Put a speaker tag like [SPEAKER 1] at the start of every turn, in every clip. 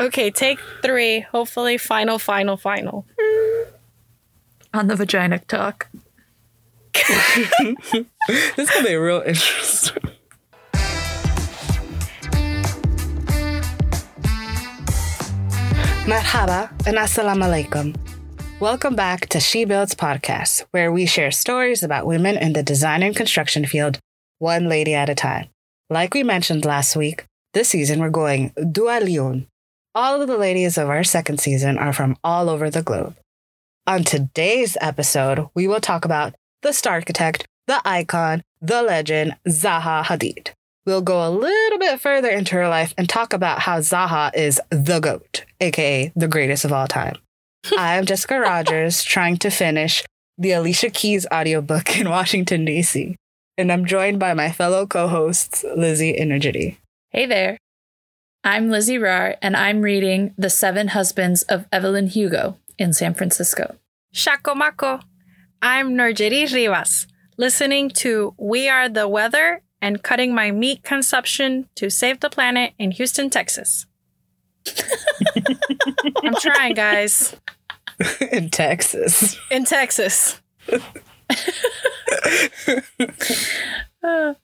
[SPEAKER 1] Okay, take three. Hopefully, final, final, final.
[SPEAKER 2] On the vagina talk.
[SPEAKER 3] this is gonna be real interesting.
[SPEAKER 4] Marhaba and assalamu alaikum. Welcome back to She Builds Podcast, where we share stories about women in the design and construction field, one lady at a time. Like we mentioned last week, this season we're going Dua Leon. All of the ladies of our second season are from all over the globe. On today's episode, we will talk about the star architect, the icon, the legend, Zaha Hadid. We'll go a little bit further into her life and talk about how Zaha is the GOAT, aka the greatest of all time. I'm Jessica Rogers, trying to finish the Alicia Keys audiobook in Washington, D.C., and I'm joined by my fellow co hosts, Lizzie and.
[SPEAKER 2] Hey there. I'm Lizzie Rar, and I'm reading The Seven Husbands of Evelyn Hugo in San Francisco.
[SPEAKER 1] Shakomako. I'm Nurjiti Rivas, listening to We Are the Weather and cutting my meat consumption to save the planet in Houston, Texas. I'm trying, guys.
[SPEAKER 4] in Texas.
[SPEAKER 1] In Texas.
[SPEAKER 2] Uh,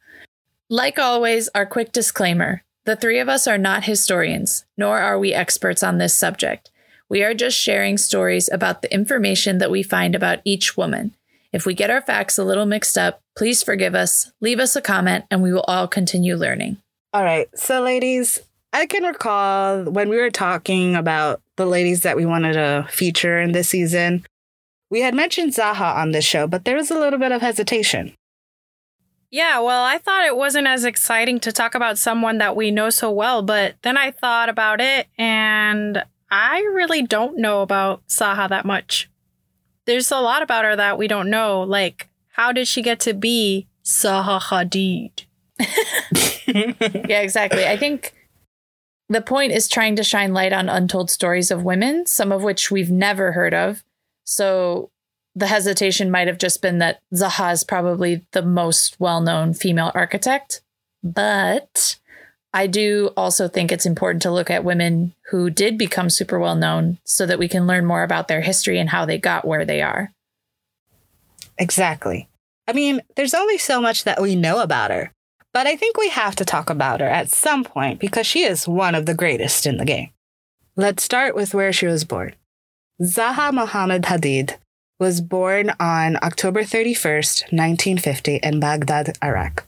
[SPEAKER 2] like always, our quick disclaimer the three of us are not historians, nor are we experts on this subject. We are just sharing stories about the information that we find about each woman. If we get our facts a little mixed up, please forgive us, leave us a comment, and we will all continue learning.
[SPEAKER 4] All right. So, ladies, I can recall when we were talking about the ladies that we wanted to feature in this season, we had mentioned Zaha on this show, but there was a little bit of hesitation.
[SPEAKER 1] Yeah, well, I thought it wasn't as exciting to talk about someone that we know so well, but then I thought about it and I really don't know about Zaha that much. There's a lot about her that we don't know. Like, how did she get to be Zaha Hadid?
[SPEAKER 2] yeah, exactly. I think the point is trying to shine light on untold stories of women, some of which we've never heard of. So the hesitation might have just been that Zaha is probably the most well known female architect. But I do also think it's important to look at women who did become super well known so that we can learn more about their history and how they got where they are.
[SPEAKER 4] Exactly. I mean, there's only so much that we know about her, but I think we have to talk about her at some point because she is one of the greatest in the game. Let's start with where she was born. Zaha Mohammed Hadid was born on October 31st, 1950, in Baghdad, Iraq.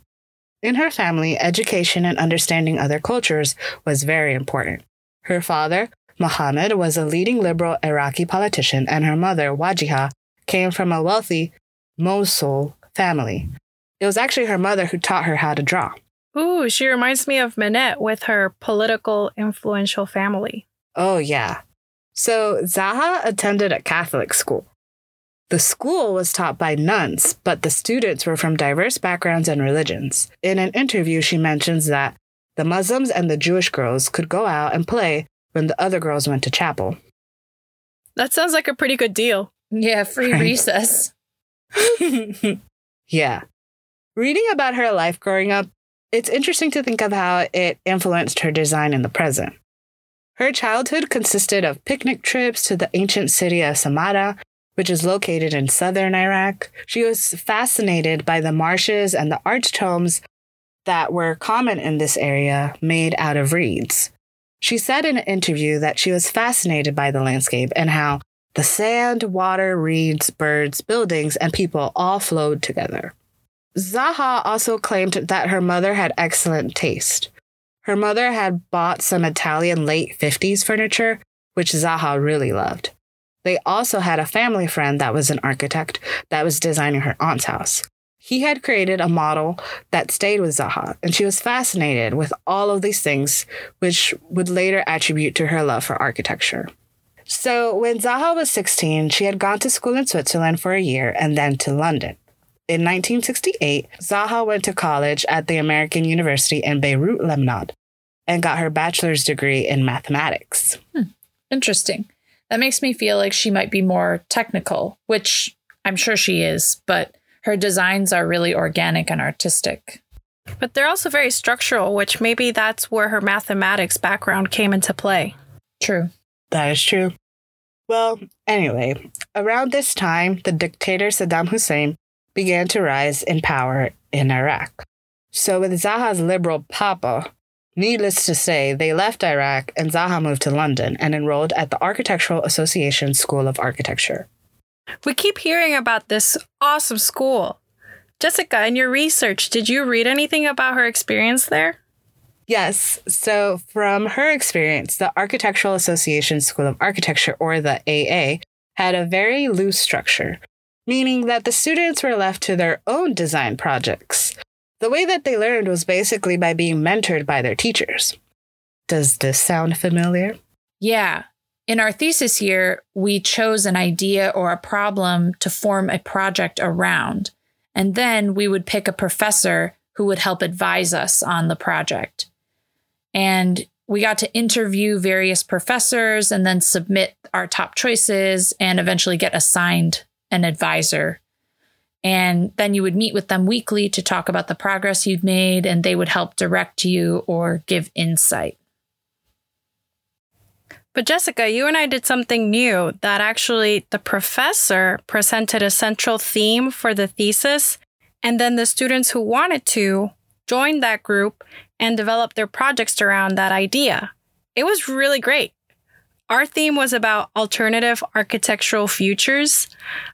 [SPEAKER 4] In her family, education and understanding other cultures was very important. Her father, Mohammed, was a leading liberal Iraqi politician, and her mother, Wajiha, came from a wealthy Mosul family. It was actually her mother who taught her how to draw.
[SPEAKER 1] Ooh, she reminds me of Minette with her political, influential family.
[SPEAKER 4] Oh, yeah. So Zaha attended a Catholic school. The school was taught by nuns, but the students were from diverse backgrounds and religions. In an interview, she mentions that The Muslims and the Jewish girls could go out and play when the other girls went to chapel.
[SPEAKER 1] That sounds like a pretty good deal.
[SPEAKER 2] Yeah, free
[SPEAKER 4] Right.
[SPEAKER 2] recess.
[SPEAKER 4] yeah. Reading about her life growing up, it's interesting to think of how it influenced her design in the present. Her childhood consisted of picnic trips to the ancient city of Samarra, which is located in southern Iraq. She was fascinated by the marshes and the arched homes that were common in this area made out of reeds. She said in an interview that she was fascinated by the landscape and how the sand, water, reeds, birds, buildings, and people all flowed together. Zaha also claimed that her mother had excellent taste. Her mother had bought some Italian late 50s furniture, which Zaha really loved. They also had a family friend that was an architect that was designing her aunt's house. He had created a model that stayed with Zaha, and she was fascinated with all of these things, which would later attribute to her love for architecture. So, when Zaha was 16, she had gone to school in Switzerland for a year and then to London. In 1968, Zaha went to college at the American University in Beirut, Lebanon, and got her bachelor's degree in mathematics. Hmm.
[SPEAKER 2] Interesting. That makes me feel like she might be more technical, which I'm sure she is, but her designs are really organic and artistic.
[SPEAKER 1] But they're also very structural, which maybe that's where her mathematics background came into play.
[SPEAKER 2] True.
[SPEAKER 4] That is true. Well, anyway, around this time, the dictator Saddam Hussein began to rise in power in Iraq. So, with Zaha's liberal papa, needless to say, they left Iraq and Zaha moved to London and enrolled at the Architectural Association School of Architecture.
[SPEAKER 1] We keep hearing about this awesome school. Jessica, in your research, did you read anything about her experience there?
[SPEAKER 4] Yes. So, from her experience, the Architectural Association School of Architecture, or the AA, had a very loose structure, meaning that the students were left to their own design projects. The way that they learned was basically by being mentored by their teachers. Does this sound familiar?
[SPEAKER 2] Yeah. In our thesis year, we chose an idea or a problem to form a project around. And then we would pick a professor who would help advise us on the project. And we got to interview various professors and then submit our top choices and eventually get assigned an advisor. And then you would meet with them weekly to talk about the progress you'd made, and they would help direct you or give insight.
[SPEAKER 1] But Jessica, you and I did something new that actually the professor presented a central theme for the thesis, and then the students who wanted to joined that group and developed their projects around that idea. It was really great. Our theme was about alternative architectural futures.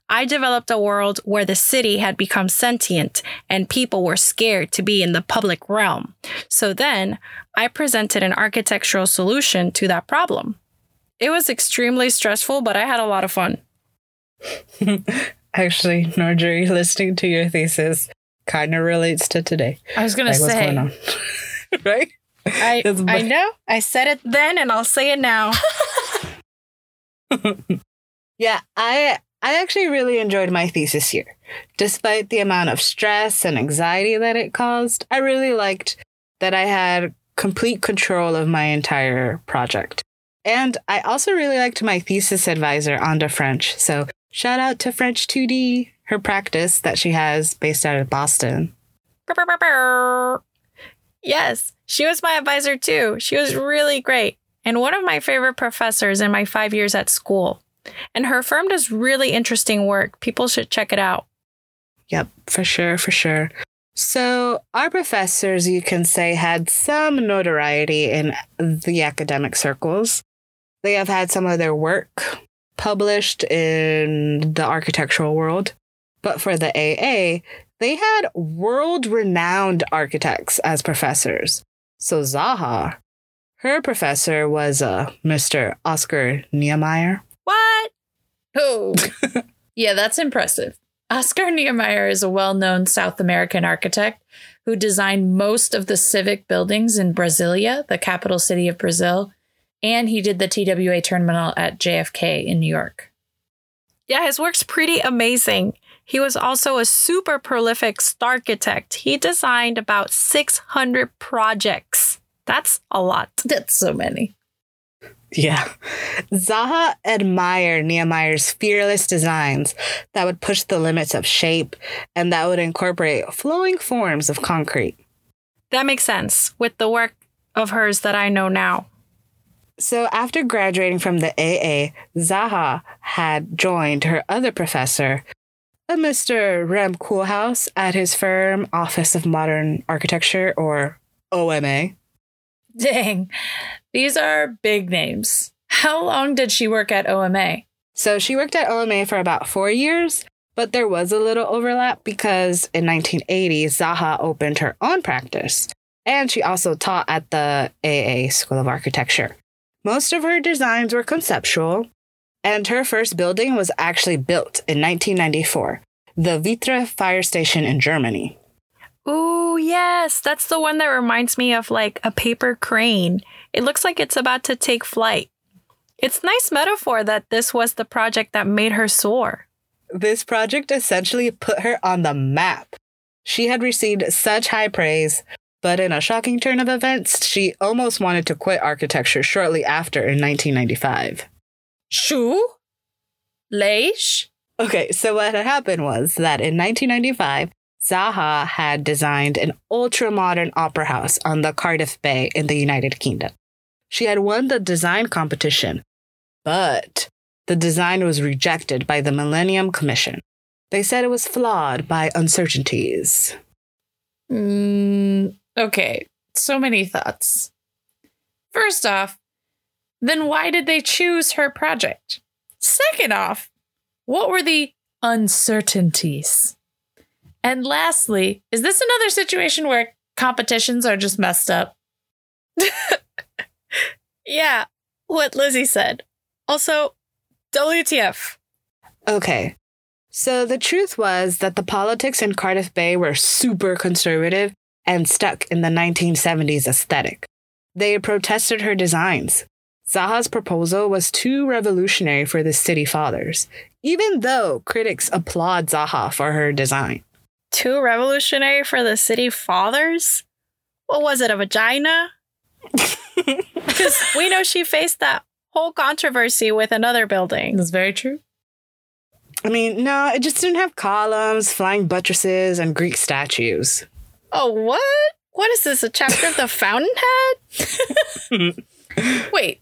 [SPEAKER 1] I developed a world where the city had become sentient and people were scared to be in the public realm. So then I presented an architectural solution to that problem. It was extremely stressful, but I had a lot of fun.
[SPEAKER 4] Actually, Marjorie, listening to your thesis kind of relates to today.
[SPEAKER 2] I was going to
[SPEAKER 4] Like, what's
[SPEAKER 2] say,
[SPEAKER 4] going on? right?
[SPEAKER 1] I, I know. I said it then and I'll say it now.
[SPEAKER 4] Yeah, I I actually really enjoyed my thesis year. Despite the amount of stress and anxiety that it caused, I really liked that I had complete control of my entire project. And I also really liked my thesis advisor, Anda French. So shout out to French 2D, her practice that she has based out of Boston.
[SPEAKER 1] Yes, she was my advisor too. She was really great and one of my favorite professors in my five years at school. And her firm does really interesting work. People should check it out.
[SPEAKER 4] Yep, for sure, for sure. So, our professors, you can say, had some notoriety in the academic circles. They have had some of their work published in the architectural world. But for the AA, they had world renowned architects as professors. So, Zaha, her professor was uh, Mr. Oscar Niemeyer.
[SPEAKER 1] What?
[SPEAKER 2] Oh, yeah, that's impressive. Oscar Niemeyer is a well known South American architect who designed most of the civic buildings in Brasilia, the capital city of Brazil, and he did the TWA terminal at JFK in New York.
[SPEAKER 1] Yeah, his work's pretty amazing. He was also a super prolific star architect. He designed about 600 projects. That's a lot.
[SPEAKER 2] That's so many.
[SPEAKER 4] Yeah. Zaha admired Niemeyer's fearless designs that would push the limits of shape and that would incorporate flowing forms of concrete.
[SPEAKER 1] That makes sense with the work of hers that I know now.
[SPEAKER 4] So, after graduating from the AA, Zaha had joined her other professor, a Mr. Rem Koolhaas, at his firm Office of Modern Architecture, or OMA.
[SPEAKER 2] Dang. These are big names. How long did she work at OMA?
[SPEAKER 4] So, she worked at OMA for about four years, but there was a little overlap because in 1980, Zaha opened her own practice. And she also taught at the AA School of Architecture. Most of her designs were conceptual, and her first building was actually built in 1994, the Vitra fire station in Germany.
[SPEAKER 1] Ooh, yes, that's the one that reminds me of like a paper crane. It looks like it's about to take flight. It's nice metaphor that this was the project that made her soar.
[SPEAKER 4] This project essentially put her on the map. She had received such high praise, but in a shocking turn of events, she almost wanted to quit architecture shortly after in 1995.
[SPEAKER 2] Shoo? Leish?
[SPEAKER 4] Okay, so what had happened was that in 1995, Zaha had designed an ultra modern opera house on the Cardiff Bay in the United Kingdom. She had won the design competition, but the design was rejected by the Millennium Commission. They said it was flawed by uncertainties.
[SPEAKER 2] Mm, okay, so many thoughts. First off, then why did they choose her project? Second off, what were the uncertainties? And lastly, is this another situation where competitions are just messed up?
[SPEAKER 1] Yeah, what Lizzie said. Also, WTF.
[SPEAKER 4] Okay. So the truth was that the politics in Cardiff Bay were super conservative and stuck in the 1970s aesthetic. They protested her designs. Zaha's proposal was too revolutionary for the city fathers, even though critics applaud Zaha for her design.
[SPEAKER 1] Too revolutionary for the city fathers? What was it, a vagina? Because we know she faced that whole controversy with another building.
[SPEAKER 2] That's very true.
[SPEAKER 4] I mean, no, it just didn't have columns, flying buttresses, and Greek statues.
[SPEAKER 1] Oh, what? What is this, a chapter of the Fountainhead?
[SPEAKER 2] Wait,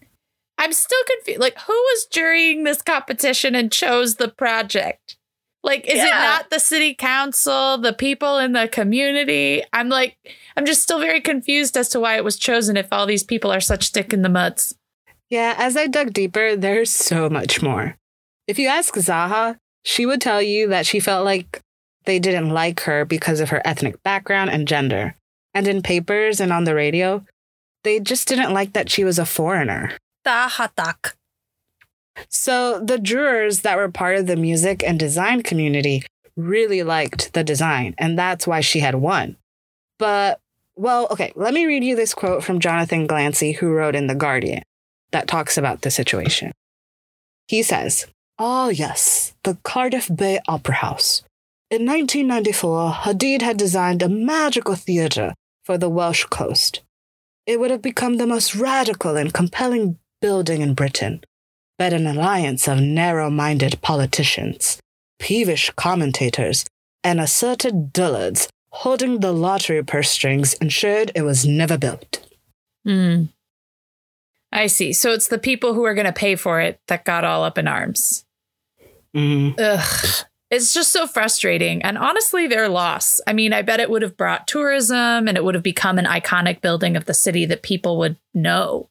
[SPEAKER 2] I'm still confused. Like, who was jurying this competition and chose the project? Like, is it not the city council, the people in the community? I'm like, I'm just still very confused as to why it was chosen if all these people are such stick in the muds.
[SPEAKER 4] Yeah, as I dug deeper, there's so much more. If you ask Zaha, she would tell you that she felt like they didn't like her because of her ethnic background and gender. And in papers and on the radio, they just didn't like that she was a foreigner.
[SPEAKER 1] Tahatak.
[SPEAKER 4] So the jurors that were part of the music and design community really liked the design, and that's why she had won. But, well, okay, let me read you this quote from Jonathan Glancey, who wrote in The Guardian, that talks about the situation. He says, Ah, yes, the Cardiff Bay Opera House. In 1994, Hadid had designed a magical theatre for the Welsh coast. It would have become the most radical and compelling building in Britain but an alliance of narrow minded politicians, peevish commentators, and asserted dullards holding the lottery purse strings ensured it was never built.
[SPEAKER 2] Hmm. I see. So it's the people who are going to pay for it that got all up in arms.
[SPEAKER 4] Mm.
[SPEAKER 2] Ugh. It's just so frustrating. And honestly, their loss. I mean, I bet it would have brought tourism and it would have become an iconic building of the city that people would know.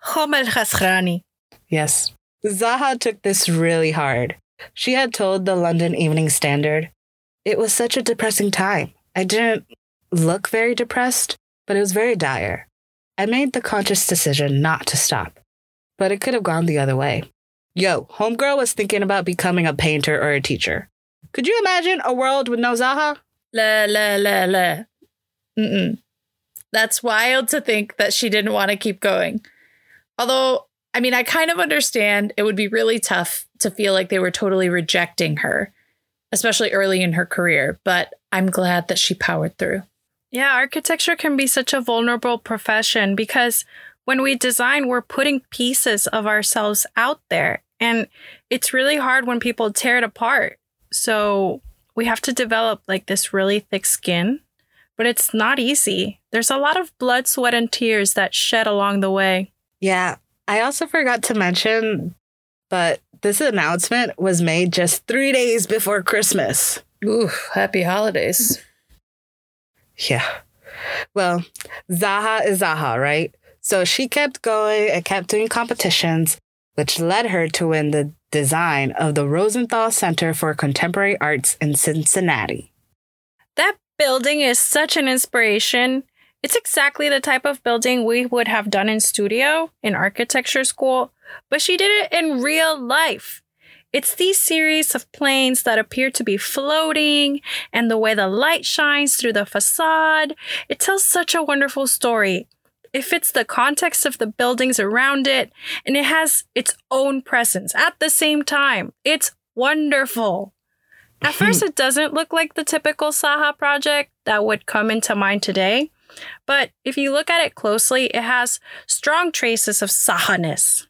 [SPEAKER 1] Homer Khasrani.
[SPEAKER 4] Yes. Zaha took this really hard. She had told the London Evening Standard, It was such a depressing time. I didn't look very depressed, but it was very dire. I made the conscious decision not to stop, but it could have gone the other way. Yo, Homegirl was thinking about becoming a painter or a teacher. Could you imagine a world with no Zaha?
[SPEAKER 2] La, la, la, la. Mm-mm. That's wild to think that she didn't want to keep going. Although, I mean, I kind of understand it would be really tough to feel like they were totally rejecting her, especially early in her career, but I'm glad that she powered through.
[SPEAKER 1] Yeah, architecture can be such a vulnerable profession because when we design, we're putting pieces of ourselves out there. And it's really hard when people tear it apart. So we have to develop like this really thick skin, but it's not easy. There's a lot of blood, sweat, and tears that shed along the way.
[SPEAKER 4] Yeah, I also forgot to mention, but this announcement was made just three days before Christmas.
[SPEAKER 2] Ooh, happy holidays.
[SPEAKER 4] Yeah. Well, Zaha is Zaha, right? So she kept going and kept doing competitions, which led her to win the design of the Rosenthal Center for Contemporary Arts in Cincinnati.
[SPEAKER 1] That building is such an inspiration. It's exactly the type of building we would have done in studio in architecture school, but she did it in real life. It's these series of planes that appear to be floating, and the way the light shines through the facade. It tells such a wonderful story. It fits the context of the buildings around it, and it has its own presence at the same time. It's wonderful. At first, it doesn't look like the typical Zaha project that would come into mind today, but if you look at it closely, it has strong traces of Zahaness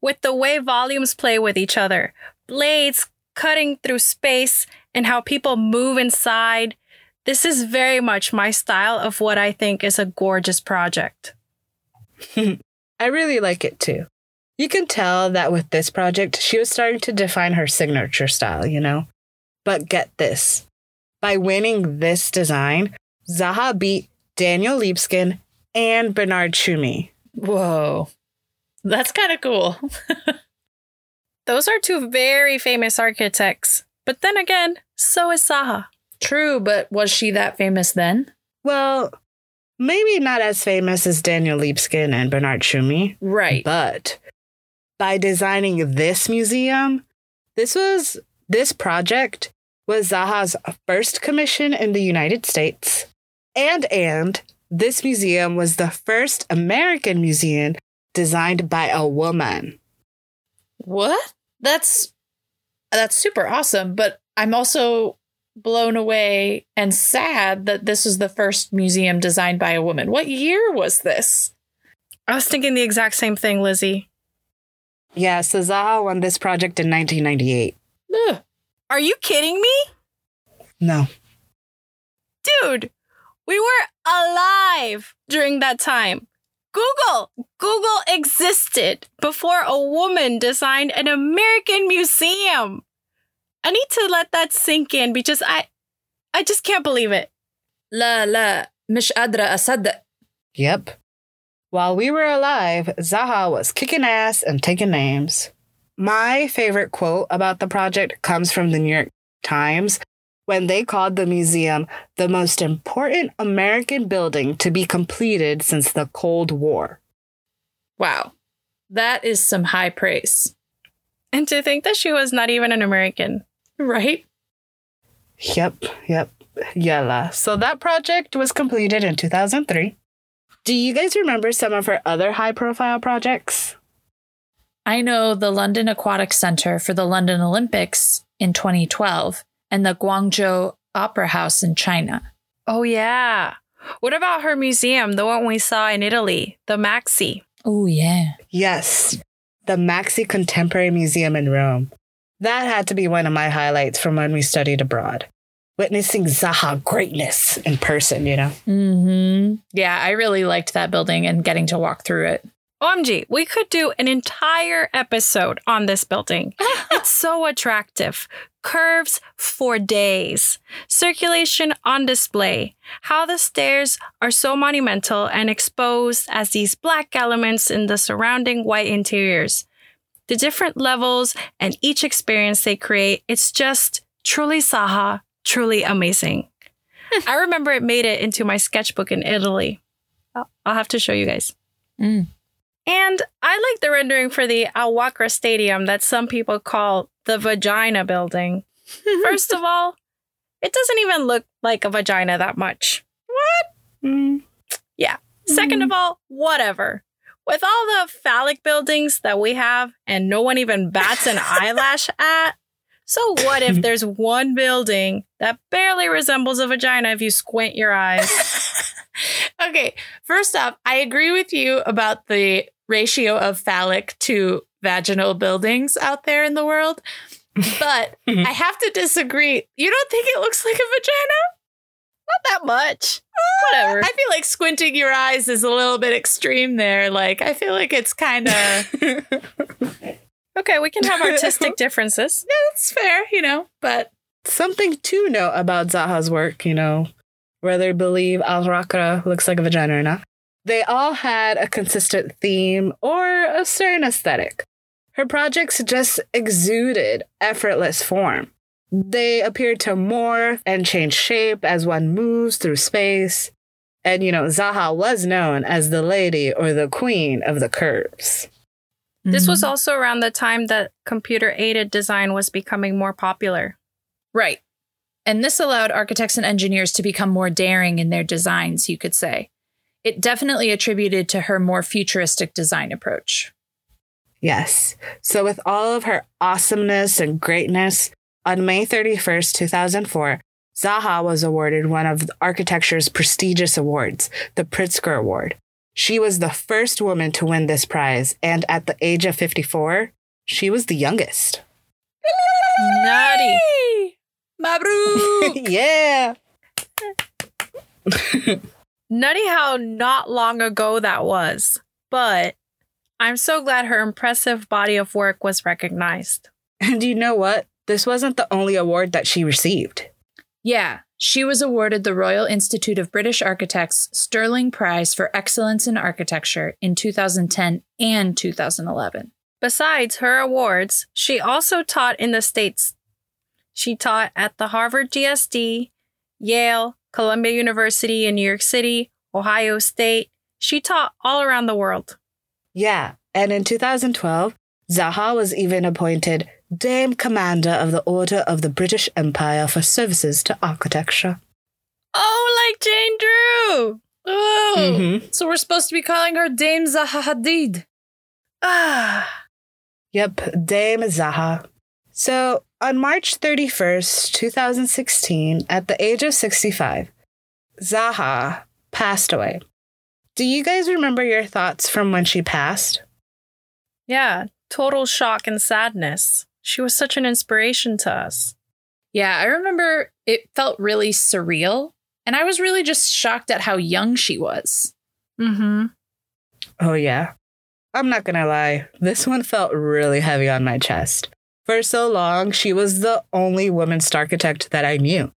[SPEAKER 1] with the way volumes play with each other, blades cutting through space, and how people move inside. This is very much my style of what I think is a gorgeous project.
[SPEAKER 4] I really like it too. You can tell that with this project, she was starting to define her signature style, you know? But get this by winning this design, Zaha beat Daniel Libeskind and Bernard Tschumi.
[SPEAKER 2] Whoa. That's kind of cool.
[SPEAKER 1] Those are two very famous architects. But then again, so is Zaha.
[SPEAKER 2] True, but was she that famous then?
[SPEAKER 4] Well, maybe not as famous as Daniel Libeskind and Bernard Tschumi.
[SPEAKER 2] Right.
[SPEAKER 4] But by designing this museum, this was this project was Zaha's first commission in the United States. And and this museum was the first American museum designed by a woman.
[SPEAKER 2] What? That's that's super awesome, but I'm also blown away and sad that this was the first museum designed by a woman. What year was this?
[SPEAKER 1] I was thinking the exact same thing, Lizzie.
[SPEAKER 4] Yeah, so won this project in 1998.
[SPEAKER 2] Ugh.
[SPEAKER 1] Are you kidding me?
[SPEAKER 4] No.
[SPEAKER 1] Dude, we were alive during that time. Google, Google existed before a woman designed an American museum. I need to let that sink in because I I just can't believe it.
[SPEAKER 2] لا لا مش قادرة أصدق.
[SPEAKER 4] Yep. While we were alive, Zaha was kicking ass and taking names. My favorite quote about the project comes from the New York Times when they called the museum the most important American building to be completed since the Cold War.
[SPEAKER 2] Wow. That is some high praise.
[SPEAKER 1] And to think that she was not even an American.
[SPEAKER 2] Right?
[SPEAKER 4] Yep, yep. Yella. So that project was completed in 2003. Do you guys remember some of her other high profile projects?
[SPEAKER 2] I know the London Aquatic Center for the London Olympics in 2012 and the Guangzhou Opera House in China.
[SPEAKER 1] Oh, yeah. What about her museum, the one we saw in Italy, the MAXXI?
[SPEAKER 2] Oh, yeah.
[SPEAKER 4] Yes, the MAXXI Contemporary Museum in Rome. That had to be one of my highlights from when we studied abroad. Witnessing Zaha greatness in person, you know?
[SPEAKER 2] Mm-hmm. Yeah, I really liked that building and getting to walk through it.
[SPEAKER 1] OMG, we could do an entire episode on this building. it's so attractive. Curves for days. Circulation on display. How the stairs are so monumental and exposed as these black elements in the surrounding white interiors. The different levels and each experience they create, it's just truly Zaha, truly amazing. I remember it made it into my sketchbook in Italy. I'll I'll have to show you guys.
[SPEAKER 2] Mm.
[SPEAKER 1] And I like the rendering for the Al Wakra Stadium that some people call the Vagina Building. First of all, it doesn't even look like a vagina that much. What?
[SPEAKER 4] Mm.
[SPEAKER 1] Yeah. Second of all, whatever. With all the phallic buildings that we have and no one even bats an eyelash at, So what if there's one building that barely resembles a vagina if you squint your eyes?
[SPEAKER 2] okay, first off, I agree with you about the ratio of phallic to vaginal buildings out there in the world, but mm-hmm. I have to disagree. You don't think it looks like a vagina?
[SPEAKER 1] Not that much. Ah, Whatever.
[SPEAKER 2] I feel like squinting your eyes is a little bit extreme there. Like, I feel like it's kind of.
[SPEAKER 1] Okay, we can have artistic differences.
[SPEAKER 2] Yeah, that's fair, you know, but
[SPEAKER 4] Something to note about Zaha's work, you know, whether believe Al Wakra looks like a vagina or not, they all had a consistent theme or a certain aesthetic. Her projects just exuded effortless form. They appeared to morph and change shape as one moves through space. And, you know, Zaha was known as the lady or the queen of the curves.
[SPEAKER 1] This mm-hmm. was also around the time that computer aided design was becoming more popular.
[SPEAKER 2] right. And this allowed architects and engineers to become more daring in their designs, you could say. It definitely attributed to her more futuristic design approach.
[SPEAKER 4] Yes. So, with all of her awesomeness and greatness, on May 31st, 2004, Zaha was awarded one of architecture's prestigious awards, the Pritzker Award. She was the first woman to win this prize, and at the age of 54, she was the youngest.
[SPEAKER 1] Nutty.
[SPEAKER 2] Mabruk!
[SPEAKER 4] yeah.
[SPEAKER 1] Nutty how not long ago that was. But I'm so glad her impressive body of work was recognized.
[SPEAKER 4] And you know what? This wasn't the only award that she received.
[SPEAKER 2] yeah, she was awarded the Royal Institute of British Architects Stirling Prize for Excellence in Architecture in 2010 and 2011.
[SPEAKER 1] Besides her awards, she also taught in the States. She taught at the Harvard GSD, Yale, Columbia University in New York City, Ohio State. She taught all around the world.
[SPEAKER 4] Yeah. And in 2012, Zaha was even appointed Dame Commander of the Order of the British Empire for services to architecture.
[SPEAKER 1] Oh, like Jane Drew!
[SPEAKER 2] Oh,
[SPEAKER 4] Mhm.
[SPEAKER 2] so we're supposed to be calling her Dame Zaha Hadid.
[SPEAKER 1] Ah.
[SPEAKER 4] Yep, Dame Zaha. So, on March 31st, 2016, at the age of 65, Zaha passed away. Do you guys remember your thoughts from when she passed?
[SPEAKER 1] Yeah, total shock and sadness. She was such an inspiration to us.
[SPEAKER 2] Yeah, I remember it felt really surreal. And I was really just shocked at how young she was.
[SPEAKER 1] Mm-hmm.
[SPEAKER 4] Oh, yeah. I'm not gonna lie, this one felt really heavy on my chest. For so long, she was the only woman architect that I knew.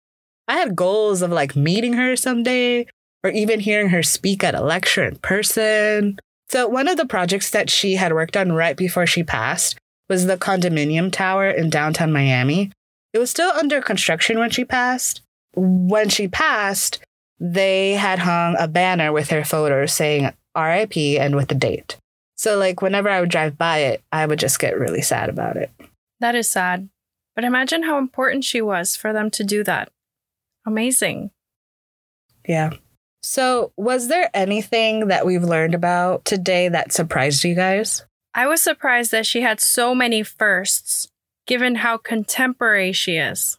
[SPEAKER 4] I had goals of like meeting her someday or even hearing her speak at a lecture in person. So, one of the projects that she had worked on right before she passed was the condominium tower in downtown Miami. It was still under construction when she passed. When she passed, they had hung a banner with her photo saying RIP and with the date. So, like, whenever I would drive by it, I would just get really sad about it.
[SPEAKER 1] That is sad. But imagine how important she was for them to do that. Amazing.
[SPEAKER 4] Yeah. So, was there anything that we've learned about today that surprised you guys?
[SPEAKER 1] I was surprised that she had so many firsts, given how contemporary she is.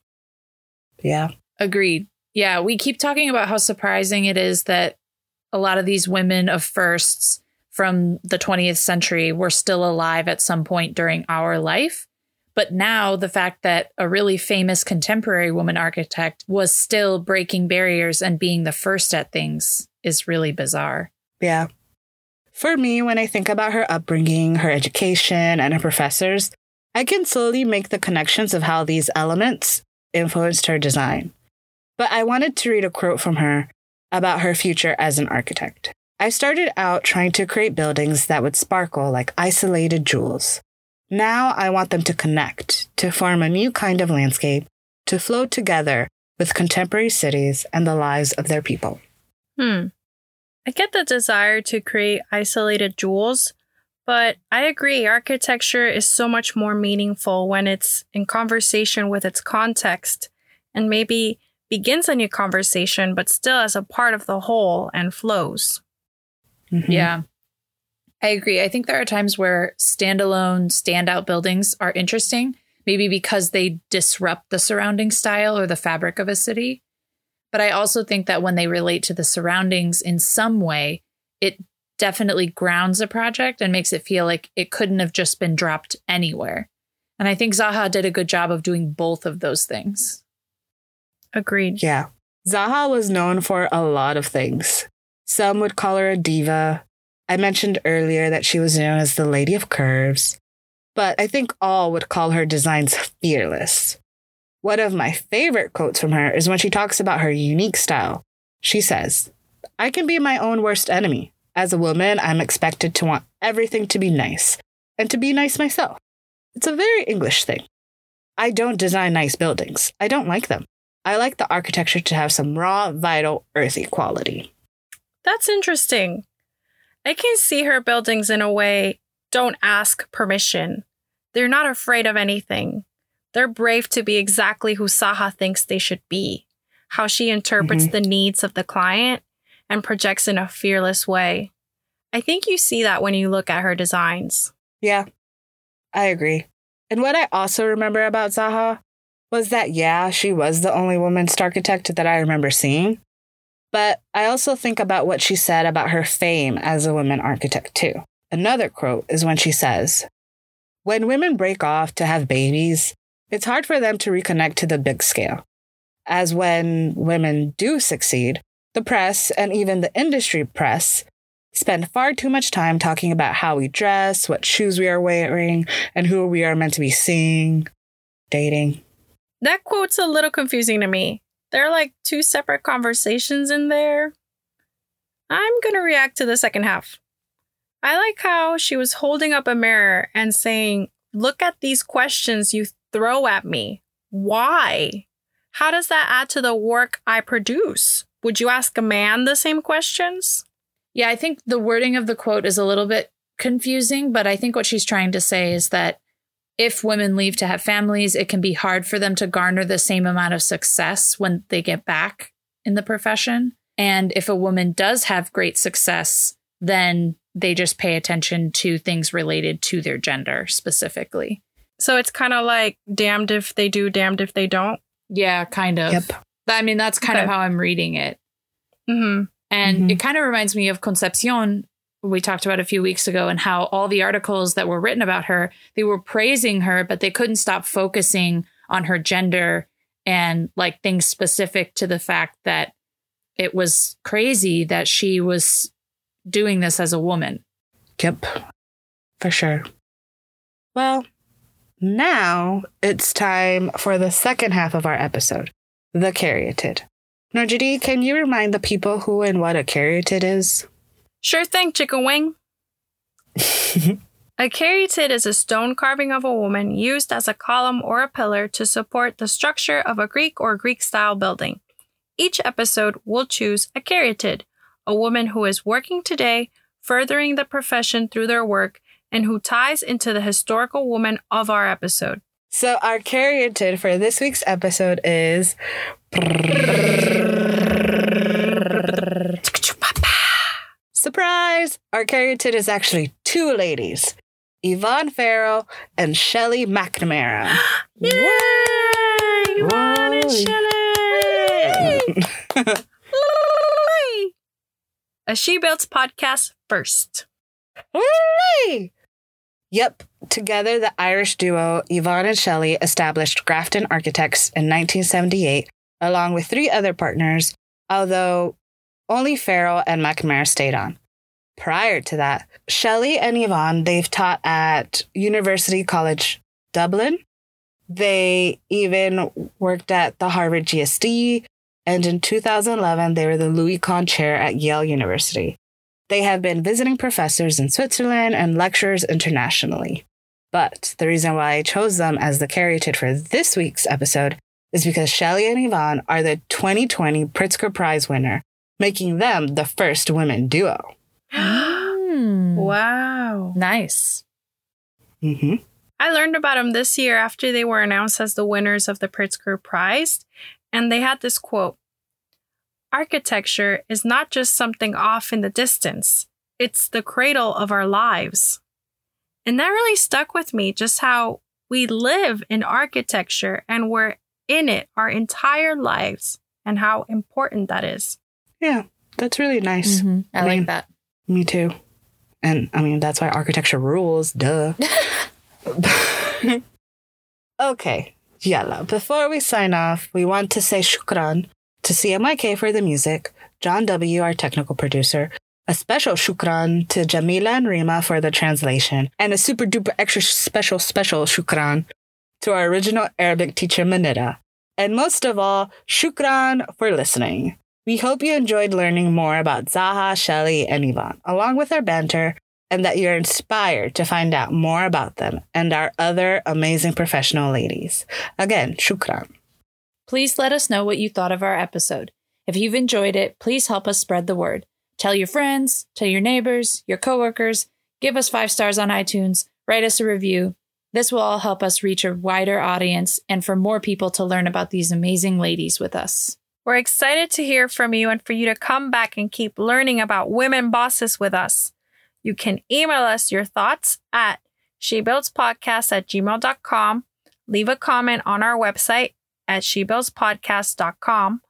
[SPEAKER 4] Yeah.
[SPEAKER 2] Agreed. Yeah, we keep talking about how surprising it is that a lot of these women of firsts from the 20th century were still alive at some point during our life. But now the fact that a really famous contemporary woman architect was still breaking barriers and being the first at things is really bizarre.
[SPEAKER 4] Yeah. For me, when I think about her upbringing, her education, and her professors, I can slowly make the connections of how these elements influenced her design. But I wanted to read a quote from her about her future as an architect. I started out trying to create buildings that would sparkle like isolated jewels. Now I want them to connect, to form a new kind of landscape, to flow together with contemporary cities and the lives of their people.
[SPEAKER 1] Hmm. I get the desire to create isolated jewels, but I agree architecture is so much more meaningful when it's in conversation with its context and maybe begins a new conversation, but still as a part of the whole and flows.
[SPEAKER 4] Mhm.
[SPEAKER 2] Yeah. I agree. I think there are times where standalone, standout buildings are interesting maybe because they disrupt the surrounding style or the fabric of a city. But I also think that when they relate to the surroundings in some way, it definitely grounds a project and makes it feel like it couldn't have just been dropped anywhere. And I think Zaha did a good job of doing both of those things.
[SPEAKER 1] Agreed.
[SPEAKER 4] Yeah. Zaha was known for a lot of things. Some would call her a diva. I mentioned earlier that she was known as the Lady of Curves, but I think all would call her designs fearless. One of my favorite quotes from her is when she talks about her unique style. She says, I can be my own worst enemy. As a woman, I'm expected to want everything to be nice and to be nice myself. It's a very English thing. I don't design nice buildings. I don't like them. I like the architecture to have some raw, vital, earthy quality.
[SPEAKER 1] That's interesting. I can see her buildings in a way don't ask permission. They're not afraid of anything. They're brave to be exactly who Zaha thinks they should be, how she interprets
[SPEAKER 4] Mhm.
[SPEAKER 1] the needs of the client and projects in a fearless way. I think you see that when you look at her designs.
[SPEAKER 4] Yeah, I agree. And what I also remember about Zaha was that, yeah, she was the only woman architect that I remember seeing. But I also think about what she said about her fame as a woman architect, too. Another quote is when she says, When women break off to have babies, it's hard for them to reconnect to the big scale. As when women do succeed, the press and even the industry press spend far too much time talking about how we dress, what shoes we are wearing, and who we are meant to be seeing, dating.
[SPEAKER 1] That quote's a little confusing to me. There are like two separate conversations in there. I'm going to react to the second half. I like how she was holding up a mirror and saying, Look at these questions you throw at me. Why? How does that add to the work I produce? Would you ask a man the same questions?
[SPEAKER 2] Yeah, I think the wording of the quote is a little bit confusing, but I think what she's trying to say is that if women leave to have families, it can be hard for them to garner the same amount of success when they get back in the profession. And if a woman does have great success, then they just pay attention to things related to their gender specifically.
[SPEAKER 1] So it's kind of like damned if they do, damned if they don't.
[SPEAKER 2] Yeah, kind of.
[SPEAKER 4] Yep.
[SPEAKER 2] I mean, that's kind of how I'm reading it.
[SPEAKER 1] Mm-hmm.
[SPEAKER 2] And
[SPEAKER 4] Mhm.
[SPEAKER 2] it kind of reminds me of Concepcion, we talked about a few weeks ago, and how all the articles that were written about her, they were praising her, but they couldn't stop focusing on her gender and like things specific to the fact that it was crazy that she was doing this as a woman.
[SPEAKER 4] Yep, for sure. Well, now it's time for the second half of our episode the caryatid. Najidi, can you remind the people who and what a caryatid is?
[SPEAKER 1] Sure thing, chicken wing. A caryatid is a stone carving of a woman used as a column or a pillar to support the structure of a Greek or Greek style building. Each episode will choose a caryatid, a woman who is working today, furthering the profession through their work, and who ties into the historical woman of our episode.
[SPEAKER 4] So, our caryatid for this week's episode is Surprise! Our caryatid is actually two ladies Yvonne Farrell and Shelley McNamara.
[SPEAKER 1] Yay! Yvonne and Shelley! A She Builds podcast first.
[SPEAKER 4] Yep, together the Irish duo Yvonne and Shelley established Grafton Architects in 1978, along with three other partners, although only Farrell and McNamara stayed on. Prior to that, Shelley and Yvonne, they've taught at University College Dublin. They even worked at the Harvard GSD, and in 2011, they were the Louis Kahn Chair at Yale University. They have been visiting professors in Switzerland and lecturers internationally. But the reason why I chose them as the caryatid for this week's episode is because Shelley and Yvonne are the 2020 Pritzker Prize winner, making them the first women duo.
[SPEAKER 2] Mm.
[SPEAKER 1] Wow.
[SPEAKER 2] Nice.
[SPEAKER 4] hmm
[SPEAKER 1] I learned about them this year after they were announced as the winners of the Pritzker Prize, and they had this quote Architecture is not just something off in the distance, it's the cradle of our lives. And that really stuck with me just how We live in architecture and we're in it our entire lives and how important that is.
[SPEAKER 4] Yeah, that's really nice.
[SPEAKER 2] Mhm. I,
[SPEAKER 4] I mean-
[SPEAKER 2] like that.
[SPEAKER 4] Me too. And I mean, that's why architecture rules, duh. okay, yalla. Before we sign off, we want to say shukran to CMYK for the music, John W., our technical producer, a special shukran to Jamila and Rima for the translation, and a super duper extra special, special shukran to our original Arabic teacher, Manita. And most of all, shukran for listening. We hope you enjoyed learning more about Zaha, Shelley, and Yvonne, along with our banter, and that you're inspired to find out more about them and our other amazing professional ladies. Again, shukran.
[SPEAKER 2] Please let us know what you thought of our episode. If you've enjoyed it, please help us spread the word. Tell your friends, tell your neighbors, your coworkers, give us five stars on iTunes, write us a review. This will all help us reach a wider audience and for more people to learn about these amazing ladies with us.
[SPEAKER 1] We're excited to hear from you and for you to come back and keep learning about women bosses with us. You can email us your thoughts at shebuildspodcast at gmail.com, leave a comment on our website at shebuildspodcast.com,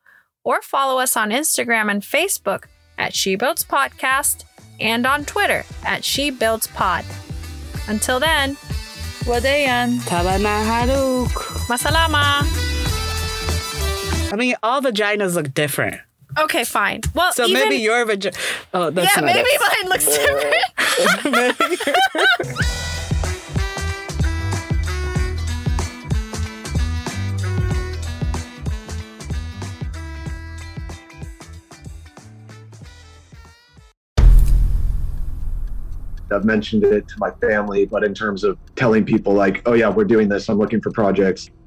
[SPEAKER 1] or follow us on Instagram and Facebook at shebuildspodcast and on Twitter at shebuildspod. Until then,
[SPEAKER 2] Wadayan.
[SPEAKER 4] Tabana Haruk.
[SPEAKER 1] masalama.
[SPEAKER 4] I mean, all vaginas look different.
[SPEAKER 1] Okay, fine. Well,
[SPEAKER 4] So
[SPEAKER 1] even,
[SPEAKER 4] maybe your vagina. Oh, that's
[SPEAKER 1] yeah,
[SPEAKER 4] not
[SPEAKER 1] maybe
[SPEAKER 4] it.
[SPEAKER 1] mine looks different.
[SPEAKER 5] I've mentioned it to my family, but in terms of telling people like, oh yeah, we're doing this. I'm looking for projects.